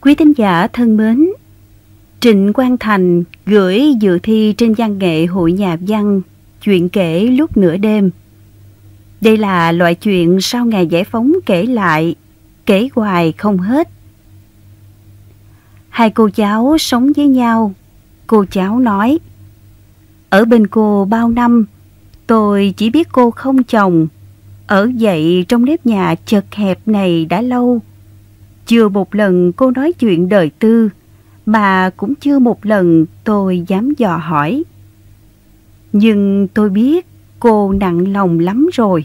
Quý thính giả thân mến, Trịnh Quang Thành gửi dự thi trên văn nghệ hội nhà văn Chuyện kể lúc nửa đêm. Đây là loại chuyện sau ngày giải phóng kể lại, kể hoài không hết. Hai cô cháu sống với nhau. Cô cháu nói, Ở bên cô bao năm, tôi chỉ biết cô không chồng. Ở dậy trong nếp nhà chật hẹp này đã lâu. Chưa một lần cô nói chuyện đời tư, mà cũng chưa một lần tôi dám dò hỏi. Nhưng tôi biết cô nặng lòng lắm rồi.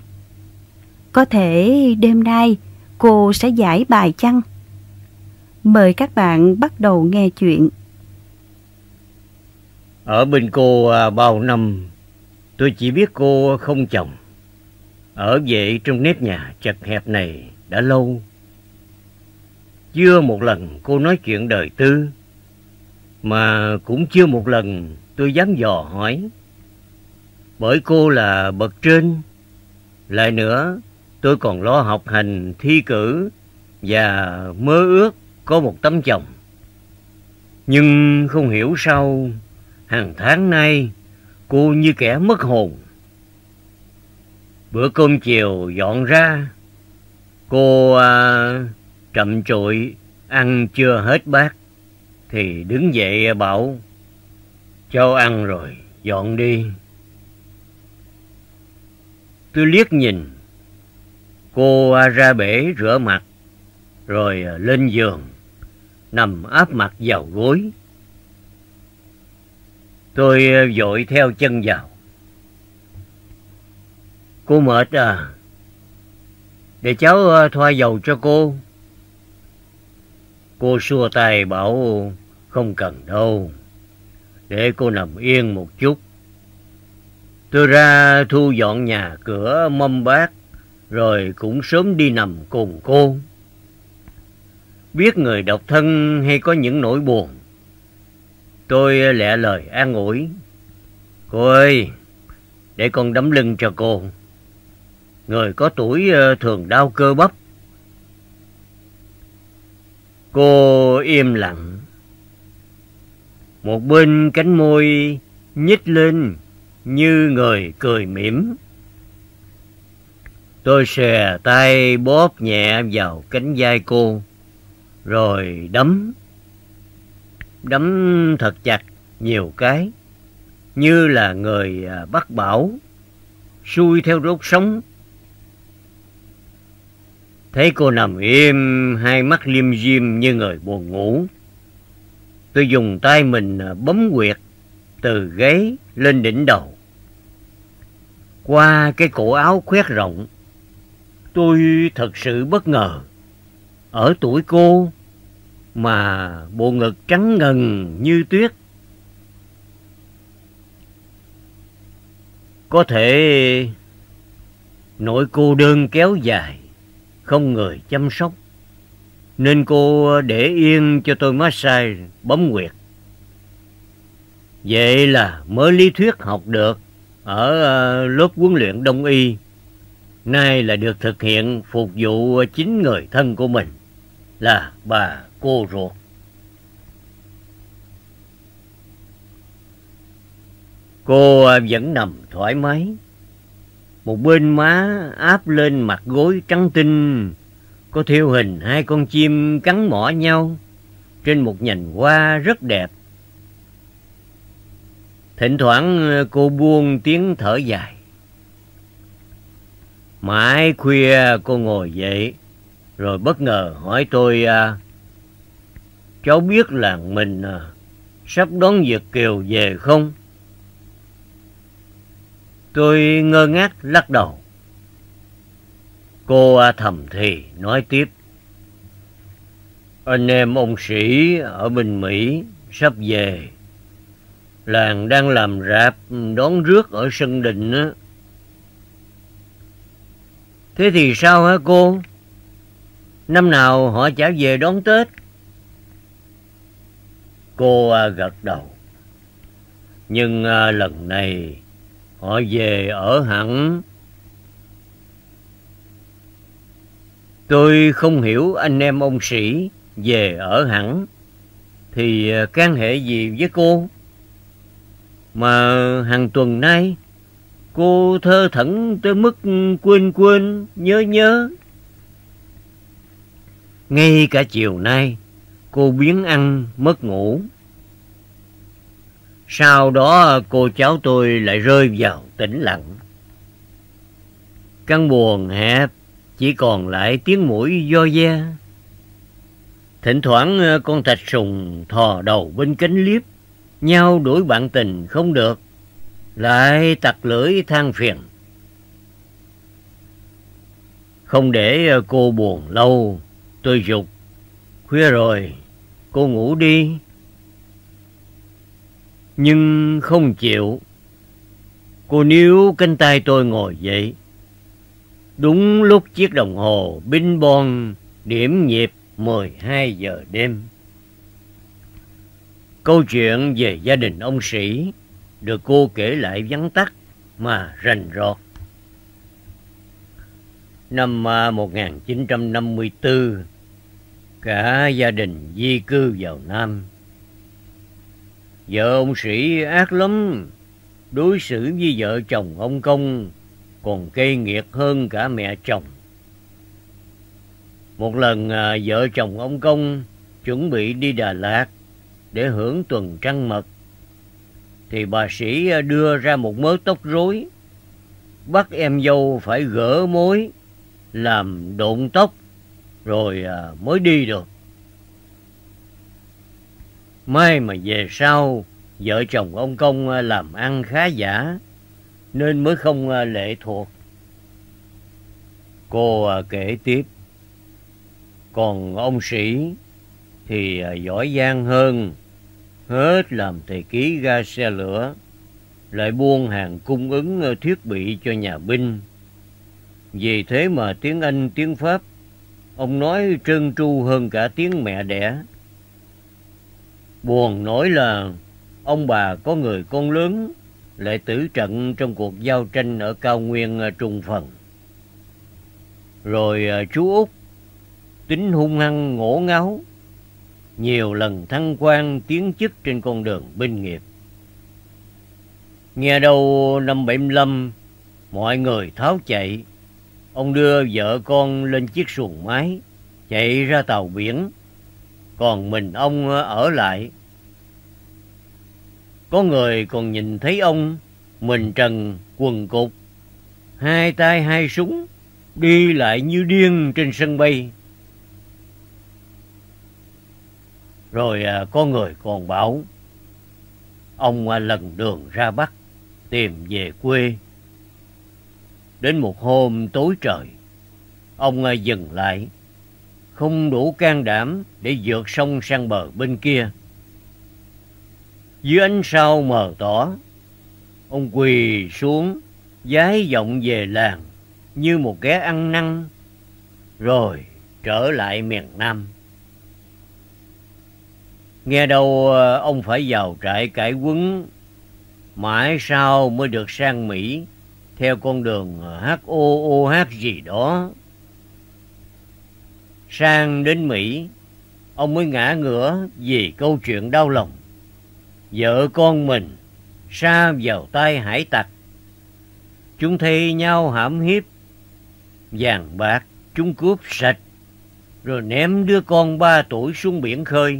Có thể đêm nay cô sẽ giải bài chăng? Mời các bạn bắt đầu nghe chuyện. Ở bên cô à, bao năm, tôi chỉ biết cô không chồng. Ở vậy trong nếp nhà chật hẹp này đã lâu. Chưa một lần cô nói chuyện đời tư, mà cũng chưa một lần tôi dám dò hỏi. Bởi cô là bậc trên, lại nữa tôi còn lo học hành, thi cử và mơ ước có một tấm chồng. Nhưng không hiểu sao hàng tháng nay cô như kẻ mất hồn. Bữa cơm chiều dọn ra, cô à, chậm trội ăn chưa hết bát, thì đứng dậy bảo cháu ăn rồi, dọn đi. Tôi liếc nhìn, cô ra bể rửa mặt, rồi à, lên giường, nằm áp mặt vào gối. Tôi à, vội theo chân vào. Cô mệt à? Để cháu à, thoa dầu cho cô cô xua tay bảo không cần đâu. Để cô nằm yên một chút. Tôi ra thu dọn nhà cửa mâm bát, rồi cũng sớm đi nằm cùng cô. Biết người độc thân hay có những nỗi buồn. Tôi lẹ lời an ủi. Cô ơi, để con đấm lưng cho cô. Người có tuổi ờ, thường đau cơ bắp. Cô im lặng một bên cánh môi nhích lên như người cười mỉm. Tôi xòe tay bóp nhẹ vào cánh vai cô, rồi đấm. Đấm thật chặt nhiều cái, như là người à, bắt bảo, xuôi theo rốt sống. Thấy cô nằm im, hai mắt liêm diêm như người buồn ngủ. Tôi dùng tay mình à, bấm quyệt từ gáy lên đỉnh đầu. Qua cái cổ áo khoét rộng, tôi thật sự bất ngờ. Ở tuổi cô mà bộ ngực trắng ngần như tuyết. Có thể nỗi cô đơn kéo dài, không người chăm sóc nên cô để yên cho tôi massage bấm nguyệt. Vậy là mới lý thuyết học được ở ờ, lớp huấn luyện đông y. Nay là được thực hiện phục vụ chính người thân của mình là bà cô ruột. Cô ờ, vẫn nằm thoải mái. Một bên má áp lên mặt gối trắng tinh có thiêu hình hai con chim cắn mỏ nhau trên một nhành hoa rất đẹp. Thỉnh thoảng ờ, cô buông tiếng thở dài. Mãi khuya cô ngồi dậy, rồi bất ngờ hỏi tôi, à, cháu biết là mình à, sắp đón Việt Kiều về không? Tôi ngơ ngác lắc đầu. Cô à, thầm thì nói tiếp. Anh em ông sĩ ở bên Mỹ sắp về. Làng đang làm rạp, đón rước ở sân đình á. Thế thì sao hả cô? Năm nào họ trả về đón Tết? Cô à, gật đầu. Nhưng à, lần này họ về ở hẳn Tôi không hiểu anh em ông sĩ về ở hẳn thì à, can hệ gì với cô? Mà hàng tuần nay cô thơ thẩn tới mức quên quên, nhớ nhớ. Ngay cả chiều nay cô biến ăn, mất ngủ. Sau đó cô cháu tôi lại rơi vào tĩnh lặng. Căn buồn hẹp chỉ còn lại tiếng mũi do da. Thỉnh thoảng ờ, con thạch sùng thò đầu bên cánh liếp, nhau đuổi bạn tình không được, lại tặc lưỡi than phiền. Không để ờ, cô buồn lâu, tôi dục. Khuya rồi, cô ngủ đi. Nhưng không chịu. Cô níu cánh tay tôi ngồi dậy. Đúng lúc chiếc đồng hồ binh bon điểm nhịp 12 giờ đêm. Câu chuyện về gia đình ông Sĩ được cô kể lại vắn tắt mà rành rọt. Năm à, 1954, cả gia đình di cư vào Nam. Vợ ông Sĩ ác lắm, đối xử với vợ chồng ông Công còn cây nghiệt hơn cả mẹ chồng. Một lần à, vợ chồng ông Công chuẩn bị đi Đà Lạt để hưởng tuần trăng mật, thì bà sĩ à, đưa ra một mớ tóc rối, bắt em dâu phải gỡ mối, làm độn tóc, rồi à, mới đi được. Mai mà về sau, vợ chồng ông Công à, làm ăn khá giả, nên mới không à, lệ thuộc. Cô à, kể tiếp, còn ông sĩ thì giỏi giang hơn, hết làm thầy ký ga xe lửa, lại buôn hàng cung ứng thiết bị cho nhà binh. Vì thế mà tiếng Anh, tiếng Pháp, ông nói trơn tru hơn cả tiếng mẹ đẻ. Buồn nói là ông bà có người con lớn lại tử trận trong cuộc giao tranh ở cao nguyên à, Trung Phần. Rồi à, chú Út, tính hung hăng ngổ ngáo, nhiều lần thăng quan tiến chức trên con đường binh nghiệp. Nghe đâu năm 75, mọi người tháo chạy, ông đưa vợ con lên chiếc xuồng máy, chạy ra tàu biển, còn mình ông ờ, ở lại có người còn nhìn thấy ông mình trần quần cục, hai tay hai súng, đi lại như điên trên sân bay. Rồi à, có người còn bảo, ông à, lần đường ra Bắc tìm về quê. Đến một hôm tối trời, ông à, dừng lại, không đủ can đảm để vượt sông sang bờ bên kia dưới ánh sao mờ tỏ, ông quỳ xuống, giái giọng về làng như một kẻ ăn năn, rồi trở lại miền Nam. Nghe đâu ờ, ông phải vào trại cải quấn, mãi sau mới được sang Mỹ theo con đường HOOH gì đó. Sang đến Mỹ, ông mới ngã ngửa vì câu chuyện đau lòng vợ con mình xa vào tay hải tặc. Chúng thay nhau hãm hiếp, vàng bạc chúng cướp sạch, rồi ném đứa con ba tuổi xuống biển khơi.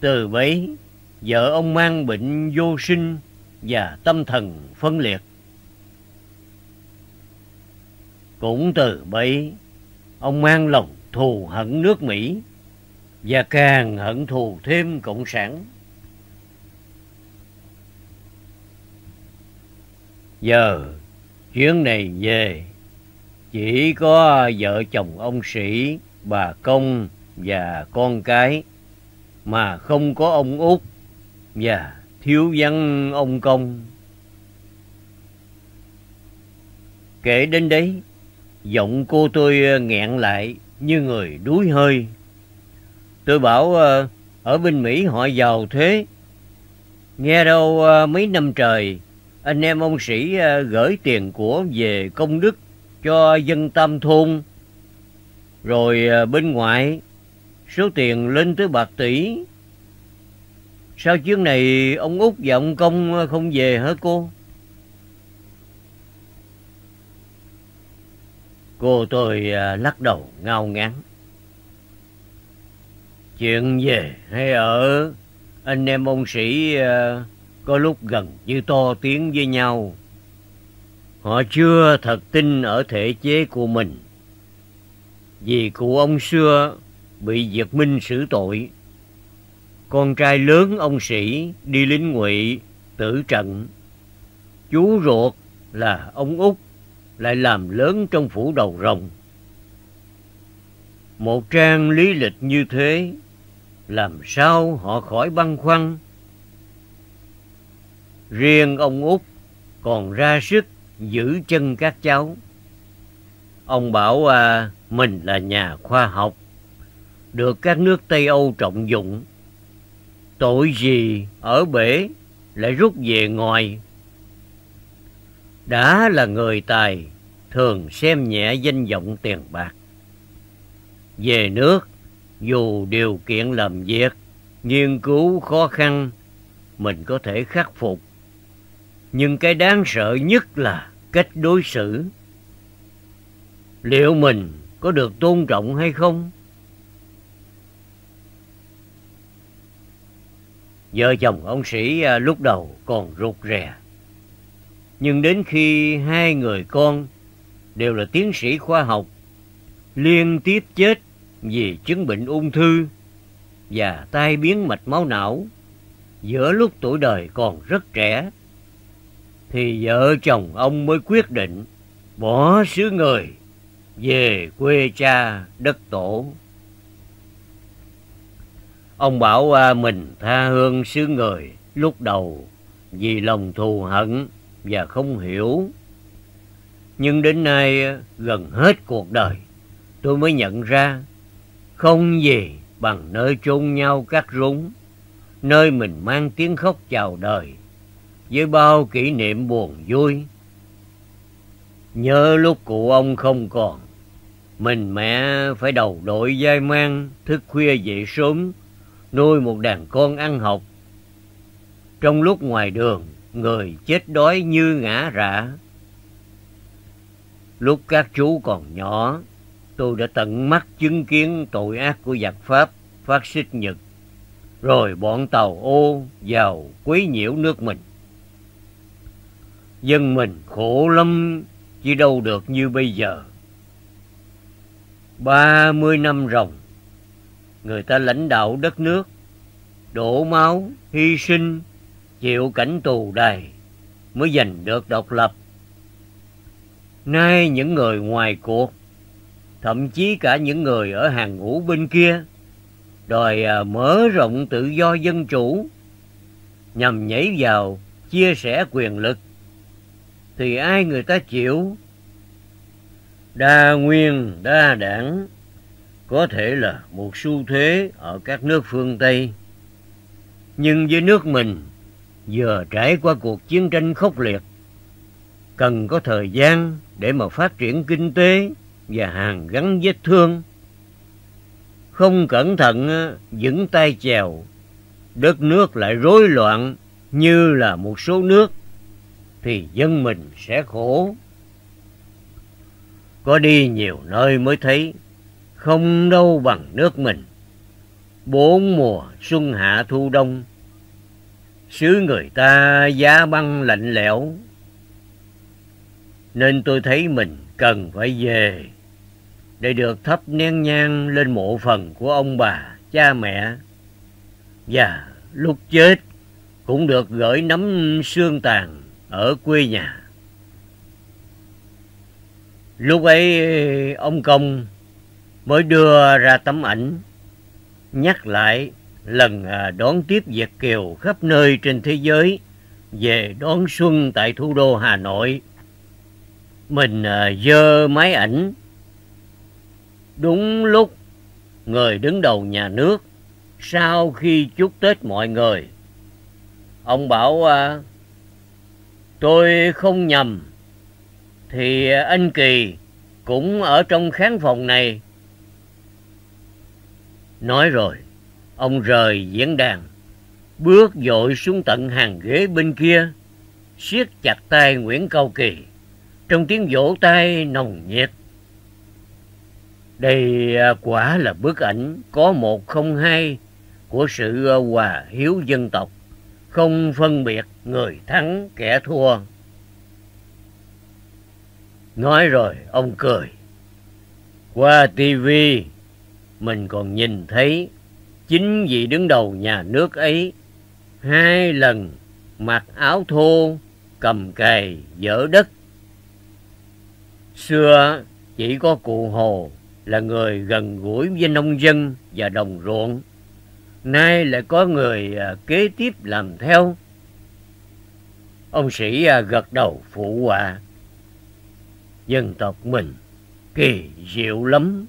Từ bấy, vợ ông mang bệnh vô sinh và tâm thần phân liệt. Cũng từ bấy, ông mang lòng thù hận nước Mỹ và càng hận thù thêm cộng sản. Giờ chuyến này về chỉ có vợ chồng ông sĩ, bà công và con cái mà không có ông út và thiếu vắng ông công. Kể đến đấy, giọng cô tôi ờ, nghẹn lại như người đuối hơi. Tôi bảo ờ, ở bên Mỹ họ giàu thế. Nghe đâu ờ, mấy năm trời, anh em ông sĩ gửi tiền của về công đức cho dân tam thôn. Rồi bên ngoại, số tiền lên tới bạc tỷ. Sao chuyến này ông Út và ông Công không về hả cô? Cô tôi à, lắc đầu ngao ngán. Chuyện về hay ở, anh em ông sĩ à, có lúc gần như to tiếng với nhau. Họ chưa thật tin ở thể chế của mình. Vì cụ ông xưa bị Việt Minh xử tội. Con trai lớn ông sĩ đi lính ngụy tử trận. Chú ruột là ông Út lại làm lớn trong phủ đầu rồng. Một trang lý lịch như thế, làm sao họ khỏi băn khoăn? Riêng ông Út còn ra sức giữ chân các cháu. Ông bảo à, mình là nhà khoa học, được các nước Tây Âu trọng dụng. Tội gì ở bể lại rút về ngoài đã là người tài, thường xem nhẹ danh vọng tiền bạc. Về nước, dù điều kiện làm việc, nghiên cứu khó khăn, mình có thể khắc phục. Nhưng cái đáng sợ nhất là cách đối xử. Liệu mình có được tôn trọng hay không? Vợ chồng ông sĩ à, lúc đầu còn rụt rè nhưng đến khi hai người con đều là tiến sĩ khoa học, liên tiếp chết vì chứng bệnh ung thư và tai biến mạch máu não giữa lúc tuổi đời còn rất trẻ, thì vợ chồng ông mới quyết định bỏ xứ người về quê cha đất tổ. Ông bảo à, mình tha hương xứ người lúc đầu vì lòng thù hận và không hiểu. Nhưng đến nay gần hết cuộc đời, tôi mới nhận ra không gì bằng nơi chôn nhau cắt rúng, nơi mình mang tiếng khóc chào đời với bao kỷ niệm buồn vui. Nhớ lúc cụ ông không còn, mình mẹ phải đầu đội vai mang, thức khuya dậy sớm, nuôi một đàn con ăn học. Trong lúc ngoài đường, người chết đói như ngã rạ. Lúc các chú còn nhỏ, tôi đã tận mắt chứng kiến tội ác của giặc Pháp phát xít Nhật, rồi bọn tàu ô vào quấy nhiễu nước mình. Dân mình khổ lắm, chứ đâu được như bây giờ. Ba mươi năm ròng, người ta lãnh đạo đất nước, đổ máu, hy sinh, chịu cảnh tù đầy mới giành được độc lập. Nay những người ngoài cuộc, thậm chí cả những người ở hàng ngũ bên kia, đòi à, mở rộng tự do dân chủ, nhằm nhảy vào chia sẻ quyền lực, thì ai người ta chịu? Đa nguyên, đa đảng, có thể là một xu thế ở các nước phương Tây. Nhưng với nước mình, vừa trải qua cuộc chiến tranh khốc liệt, cần có thời gian để mà phát triển kinh tế và hàng gắn vết thương. Không cẩn thận vững tay chèo, đất nước lại rối loạn như là một số nước, thì dân mình sẽ khổ. Có đi nhiều nơi mới thấy, không đâu bằng nước mình. Bốn mùa xuân hạ thu đông, xứ người ta giá băng lạnh lẽo, nên tôi thấy mình cần phải về để được thắp nén nhang lên mộ phần của ông bà, cha mẹ. Và lúc chết cũng được gửi nắm xương tàn ở quê nhà. Lúc ấy ông công mới đưa ra tấm ảnh, nhắc lại lần à, đón tiếp Việt Kiều khắp nơi trên thế giới về đón xuân tại thủ đô Hà Nội. Mình à, dơ máy ảnh. Đúng lúc người đứng đầu nhà nước sau khi chúc Tết mọi người. Ông bảo à, tôi không nhầm thì anh Kỳ cũng ở trong khán phòng này Nói rồi, ông rời diễn đàn, bước dội xuống tận hàng ghế bên kia, siết chặt tay Nguyễn Cao Kỳ, trong tiếng vỗ tay nồng nhiệt. Đây à, quả là bức ảnh có một không hai của sự à, hòa hiếu dân tộc, không phân biệt người thắng kẻ thua. Nói rồi ông cười. Qua tivi mình còn nhìn thấy chính vị đứng đầu nhà nước ấy, hai lần mặc áo thô cầm cày dỡ đất. Xưa chỉ có cụ hồ là người gần gũi với nông dân và đồng ruộng, nay lại có người à, kế tiếp làm theo. Ông sĩ à, gật đầu phụ họa, dân tộc mình kỳ diệu lắm.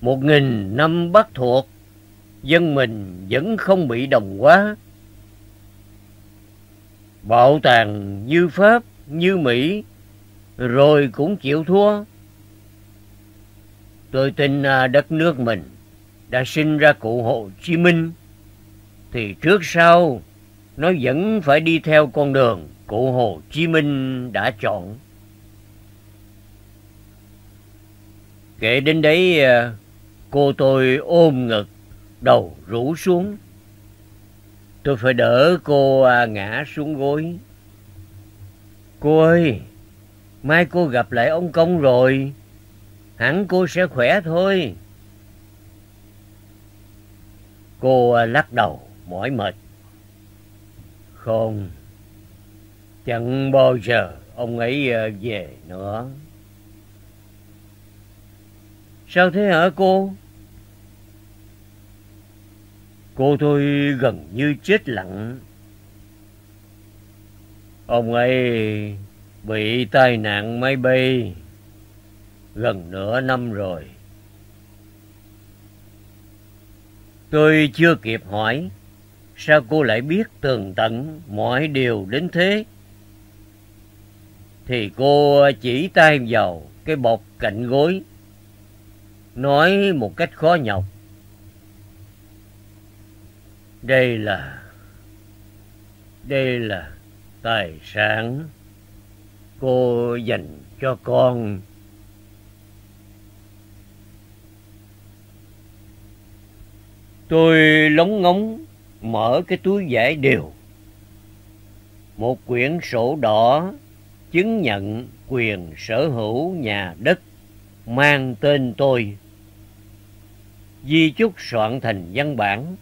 Một nghìn năm bắt thuộc dân mình vẫn không bị đồng hóa. Bạo tàn như pháp, như mỹ, rồi cũng chịu thua. Tôi tin à, đất nước mình đã sinh ra cụ hồ chí minh, thì trước sau nó vẫn phải đi theo con đường cụ hồ chí minh đã chọn. Kể đến đấy à, cô tôi ôm ngực đầu rũ xuống. Tôi phải đỡ cô à, ngã xuống gối. Cô ơi mai cô gặp lại ông công rồi. Hẳn cô sẽ khỏe thôi. Cô à, lắc đầu mỏi mệt. Không chẳng bao giờ ông ấy à, về nữa. Sao thế hả cô? Cô tôi gần như chết lặng. Ông ấy bị tai nạn máy bay gần nửa năm rồi. Tôi chưa kịp hỏi, sao cô lại biết tường tận mọi điều đến thế? Thì cô chỉ tay vào cái bọc cạnh gối, nói một cách khó nhọc đây là đây là tài sản cô dành cho con. Tôi lóng ngóng mở cái túi giải đều. Một quyển sổ đỏ chứng nhận quyền sở hữu nhà đất mang tên tôi. Di chúc soạn thành văn bản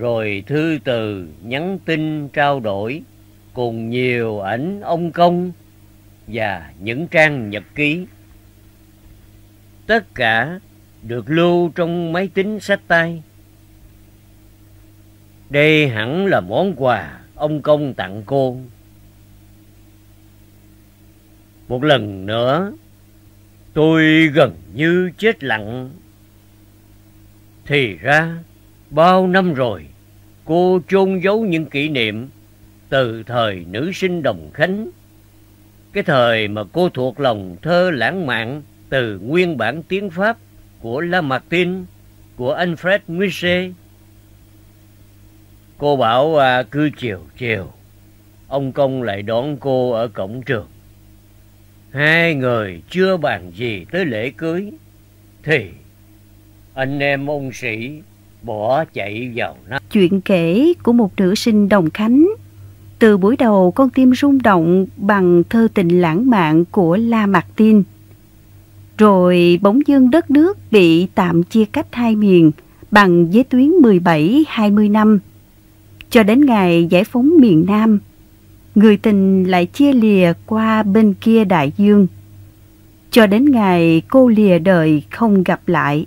rồi thư từ nhắn tin trao đổi cùng nhiều ảnh ông công và những trang nhật ký. Tất cả được lưu trong máy tính sách tay. Đây hẳn là món quà ông công tặng cô. Một lần nữa, tôi gần như chết lặng. Thì ra bao năm rồi cô chôn giấu những kỷ niệm từ thời nữ sinh đồng khánh. Cái thời mà cô thuộc lòng thơ lãng mạn từ nguyên bản tiếng pháp của lamartine của alfred musset. Cô bảo à, cứ chiều chiều ông công lại đón cô ở cổng trường. Hai người chưa bàn gì tới lễ cưới thì anh em ông sĩ bỏ chạy vào nó. Chuyện kể của một nữ sinh đồng khánh. Từ buổi đầu con tim rung động bằng thơ tình lãng mạn của La Mạc Tin. Rồi bỗng dưng đất nước bị tạm chia cách hai miền bằng giới tuyến 17-20 năm. Cho đến ngày giải phóng miền Nam, người tình lại chia lìa qua bên kia đại dương. Cho đến ngày cô lìa đời không gặp lại.